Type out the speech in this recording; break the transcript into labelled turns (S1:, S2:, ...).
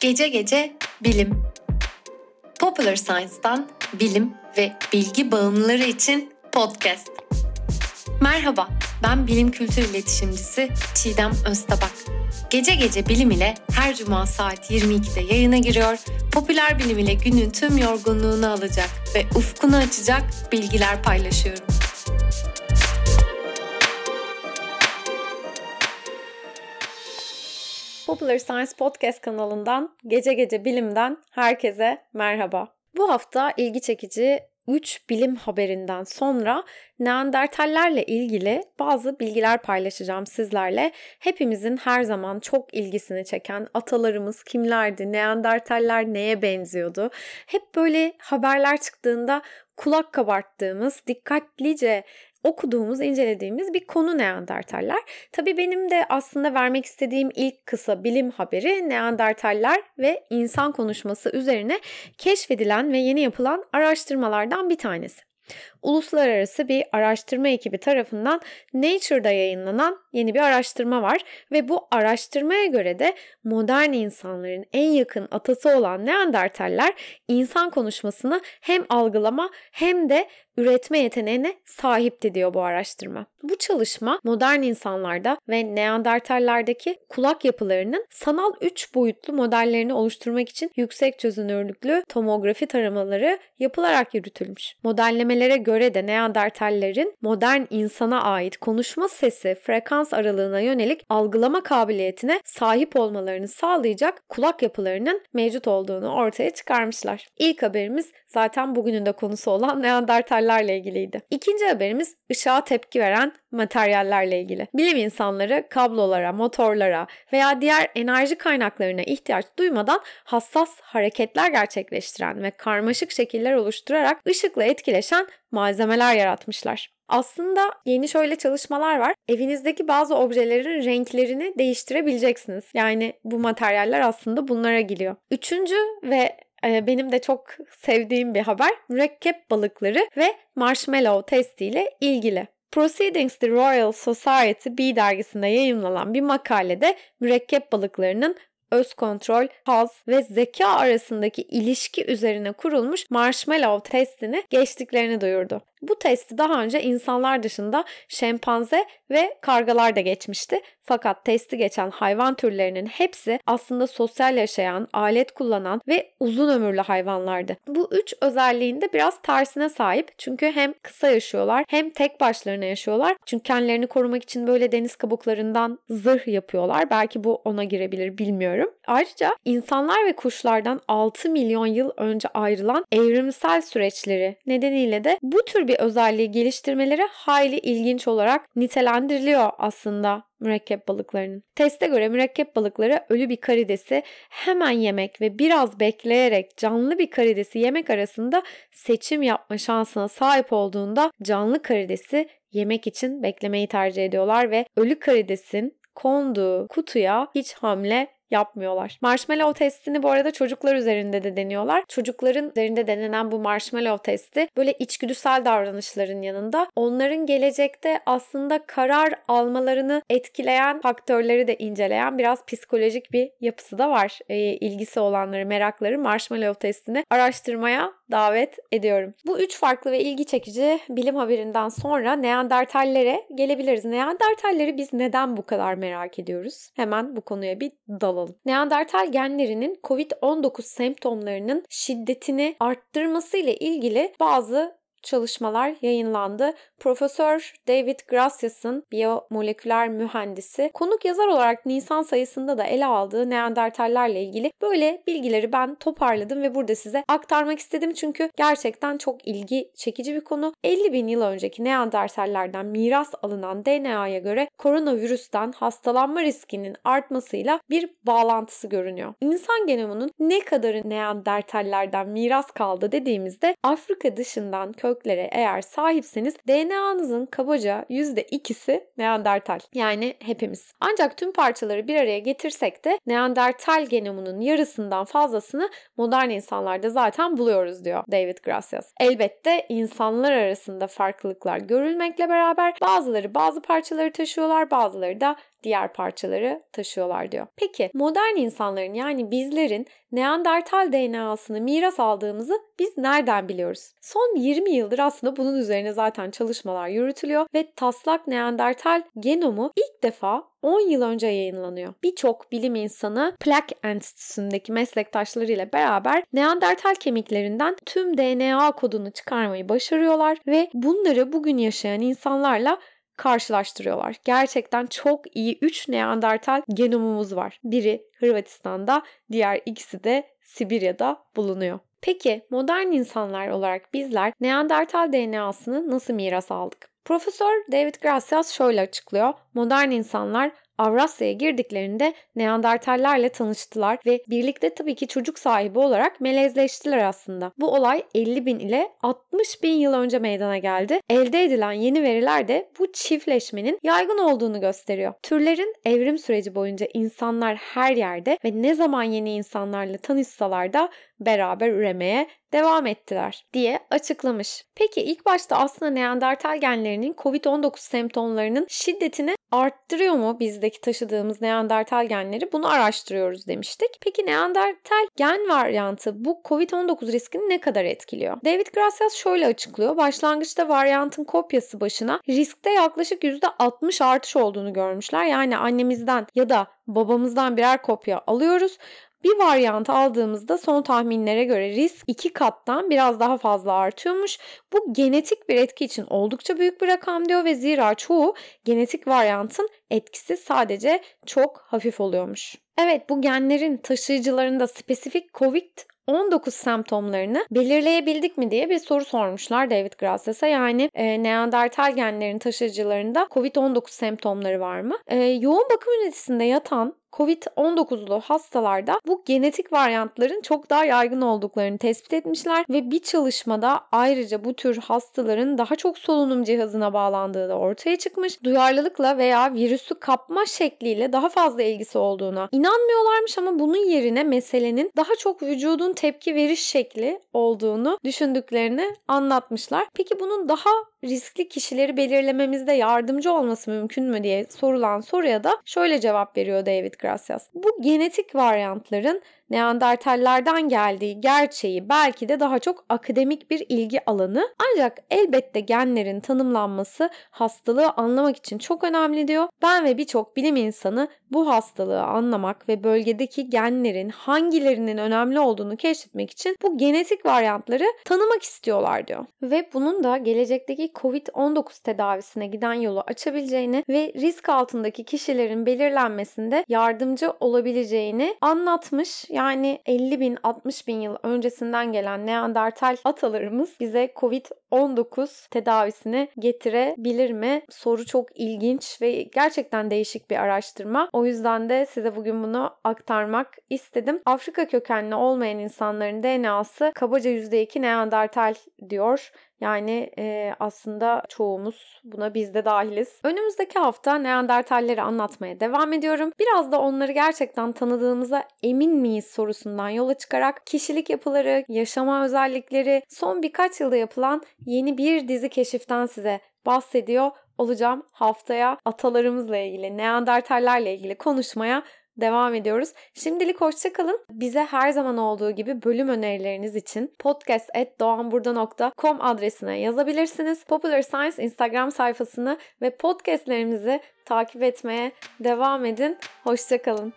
S1: Gece gece bilim. Popular Science'dan bilim ve bilgi bağımlıları için podcast. Merhaba, ben bilim kültür iletişimcisi Çiğdem Öztabak. Gece gece bilim ile her cuma saat 22'de yayına giriyor, popüler bilim ile günün tüm yorgunluğunu alacak ve ufkunu açacak bilgiler paylaşıyorum. Popular Science Podcast kanalından Gece Gece Bilim'den herkese merhaba. Bu hafta ilgi çekici 3 bilim haberinden sonra Neandertallerle ilgili bazı bilgiler paylaşacağım sizlerle. Hepimizin her zaman çok ilgisini çeken atalarımız kimlerdi, Neandertaller neye benziyordu? Hep böyle haberler çıktığında kulak kabarttığımız, dikkatlice okuduğumuz, incelediğimiz bir konu Neandertaller. Tabii benim de aslında vermek istediğim ilk kısa bilim haberi Neandertaller ve insan konuşması üzerine keşfedilen ve yeni yapılan araştırmalardan bir tanesi uluslararası bir araştırma ekibi tarafından Nature'da yayınlanan yeni bir araştırma var ve bu araştırmaya göre de modern insanların en yakın atası olan Neandertaller insan konuşmasını hem algılama hem de üretme yeteneğine sahipti diyor bu araştırma. Bu çalışma modern insanlarda ve Neandertallerdeki kulak yapılarının sanal 3 boyutlu modellerini oluşturmak için yüksek çözünürlüklü tomografi taramaları yapılarak yürütülmüş. Modellemelere göre de Neandertallerin modern insana ait konuşma sesi frekans aralığına yönelik algılama kabiliyetine sahip olmalarını sağlayacak kulak yapılarının mevcut olduğunu ortaya çıkarmışlar. İlk haberimiz zaten bugünün de konusu olan Neandertallerle ilgiliydi. İkinci haberimiz ışığa tepki veren materyallerle ilgili. Bilim insanları kablolara, motorlara veya diğer enerji kaynaklarına ihtiyaç duymadan hassas hareketler gerçekleştiren ve karmaşık şekiller oluşturarak ışıkla etkileşen malzemeler yaratmışlar. Aslında yeni şöyle çalışmalar var. Evinizdeki bazı objelerin renklerini değiştirebileceksiniz. Yani bu materyaller aslında bunlara giriyor. Üçüncü ve e, benim de çok sevdiğim bir haber mürekkep balıkları ve marshmallow testiyle ilgili. Proceedings the Royal Society B dergisinde yayınlanan bir makalede mürekkep balıklarının öz kontrol, haz ve zeka arasındaki ilişki üzerine kurulmuş marshmallow testini geçtiklerini duyurdu. Bu testi daha önce insanlar dışında şempanze ve kargalar da geçmişti. Fakat testi geçen hayvan türlerinin hepsi aslında sosyal yaşayan, alet kullanan ve uzun ömürlü hayvanlardı. Bu üç özelliğinde biraz tersine sahip. Çünkü hem kısa yaşıyorlar hem tek başlarına yaşıyorlar. Çünkü kendilerini korumak için böyle deniz kabuklarından zırh yapıyorlar. Belki bu ona girebilir bilmiyorum. Ayrıca insanlar ve kuşlardan 6 milyon yıl önce ayrılan evrimsel süreçleri nedeniyle de bu tür bir özelliği geliştirmeleri hayli ilginç olarak nitelendiriliyor aslında mürekkep balıklarının. Teste göre mürekkep balıkları ölü bir karidesi hemen yemek ve biraz bekleyerek canlı bir karidesi yemek arasında seçim yapma şansına sahip olduğunda canlı karidesi yemek için beklemeyi tercih ediyorlar ve ölü karidesin konduğu kutuya hiç hamle yapmıyorlar. Marshmallow testini bu arada çocuklar üzerinde de deniyorlar. Çocukların üzerinde denenen bu marshmallow testi böyle içgüdüsel davranışların yanında onların gelecekte aslında karar almalarını etkileyen faktörleri de inceleyen biraz psikolojik bir yapısı da var. E, ilgisi olanları, merakları marshmallow testini araştırmaya davet ediyorum. Bu üç farklı ve ilgi çekici bilim haberinden sonra Neandertallere gelebiliriz. Neandertalleri biz neden bu kadar merak ediyoruz? Hemen bu konuya bir dalalım. Neandertal genlerinin COVID-19 semptomlarının şiddetini arttırması ile ilgili bazı çalışmalar yayınlandı. Profesör David Gracias'ın biyomoleküler mühendisi konuk yazar olarak Nisan sayısında da ele aldığı Neandertallerle ilgili böyle bilgileri ben toparladım ve burada size aktarmak istedim. Çünkü gerçekten çok ilgi çekici bir konu. 50 bin yıl önceki Neandertallerden miras alınan DNA'ya göre koronavirüsten hastalanma riskinin artmasıyla bir bağlantısı görünüyor. İnsan genomunun ne kadarı Neandertallerden miras kaldı dediğimizde Afrika dışından kök köklere eğer sahipseniz DNA'nızın kabaca %2'si Neandertal. Yani hepimiz. Ancak tüm parçaları bir araya getirsek de Neandertal genomunun yarısından fazlasını modern insanlarda zaten buluyoruz diyor David Gracias. Elbette insanlar arasında farklılıklar görülmekle beraber bazıları bazı parçaları taşıyorlar, bazıları da diğer parçaları taşıyorlar diyor. Peki modern insanların yani bizlerin Neandertal DNA'sını miras aldığımızı biz nereden biliyoruz? Son 20 yıldır aslında bunun üzerine zaten çalışmalar yürütülüyor ve taslak Neandertal genomu ilk defa 10 yıl önce yayınlanıyor. Birçok bilim insanı Plaque Enstitüsü'ndeki meslektaşlarıyla beraber Neandertal kemiklerinden tüm DNA kodunu çıkarmayı başarıyorlar ve bunları bugün yaşayan insanlarla karşılaştırıyorlar. Gerçekten çok iyi 3 Neandertal genomumuz var. Biri Hırvatistan'da, diğer ikisi de Sibirya'da bulunuyor. Peki modern insanlar olarak bizler Neandertal DNA'sını nasıl miras aldık? Profesör David Gracias şöyle açıklıyor. Modern insanlar Avrasya'ya girdiklerinde Neandertallerle tanıştılar ve birlikte tabii ki çocuk sahibi olarak melezleştiler aslında. Bu olay 50 bin ile 60 bin yıl önce meydana geldi. Elde edilen yeni veriler de bu çiftleşmenin yaygın olduğunu gösteriyor. Türlerin evrim süreci boyunca insanlar her yerde ve ne zaman yeni insanlarla tanışsalar da beraber üremeye devam ettiler diye açıklamış. Peki ilk başta aslında Neandertal genlerinin COVID-19 semptomlarının şiddetini arttırıyor mu bizdeki taşıdığımız Neandertal genleri? Bunu araştırıyoruz demiştik. Peki Neandertal gen varyantı bu COVID-19 riskini ne kadar etkiliyor? David Gracias şöyle açıklıyor. Başlangıçta varyantın kopyası başına riskte yaklaşık %60 artış olduğunu görmüşler. Yani annemizden ya da babamızdan birer kopya alıyoruz. Bir varyant aldığımızda son tahminlere göre risk iki kattan biraz daha fazla artıyormuş. Bu genetik bir etki için oldukça büyük bir rakam diyor ve zira çoğu genetik varyantın etkisi sadece çok hafif oluyormuş. Evet bu genlerin taşıyıcılarında spesifik COVID 19 semptomlarını belirleyebildik mi diye bir soru sormuşlar David Gracias'a. Yani e, Neandertal genlerin taşıyıcılarında COVID-19 semptomları var mı? E, yoğun bakım ünitesinde yatan Covid-19'lu hastalarda bu genetik varyantların çok daha yaygın olduklarını tespit etmişler ve bir çalışmada ayrıca bu tür hastaların daha çok solunum cihazına bağlandığı da ortaya çıkmış. Duyarlılıkla veya virüsü kapma şekliyle daha fazla ilgisi olduğuna inanmıyorlarmış ama bunun yerine meselenin daha çok vücudun tepki veriş şekli olduğunu düşündüklerini anlatmışlar. Peki bunun daha riskli kişileri belirlememizde yardımcı olması mümkün mü diye sorulan soruya da şöyle cevap veriyor David Gracias. Bu genetik varyantların Neandertallerden geldiği gerçeği belki de daha çok akademik bir ilgi alanı. Ancak elbette genlerin tanımlanması hastalığı anlamak için çok önemli diyor. Ben ve birçok bilim insanı bu hastalığı anlamak ve bölgedeki genlerin hangilerinin önemli olduğunu keşfetmek için bu genetik varyantları tanımak istiyorlar diyor. Ve bunun da gelecekteki COVID-19 tedavisine giden yolu açabileceğini ve risk altındaki kişilerin belirlenmesinde yardımcı olabileceğini anlatmış. Yani 50 bin 60 bin yıl öncesinden gelen Neandertal atalarımız bize COVID-19 tedavisini getirebilir mi? Soru çok ilginç ve gerçekten değişik bir araştırma. O yüzden de size bugün bunu aktarmak istedim. Afrika kökenli olmayan insanların DNA'sı kabaca %2 Neandertal diyor. Yani e, aslında çoğumuz buna biz de dahiliz. Önümüzdeki hafta Neandertalleri anlatmaya devam ediyorum. Biraz da onları gerçekten tanıdığımıza emin miyiz sorusundan yola çıkarak kişilik yapıları, yaşama özellikleri, son birkaç yılda yapılan yeni bir dizi keşiften size bahsediyor olacağım. Haftaya atalarımızla ilgili, Neandertallerle ilgili konuşmaya devam ediyoruz. Şimdilik hoşçakalın. Bize her zaman olduğu gibi bölüm önerileriniz için podcast.doğanburda.com adresine yazabilirsiniz. Popular Science Instagram sayfasını ve podcastlerimizi takip etmeye devam edin. Hoşçakalın.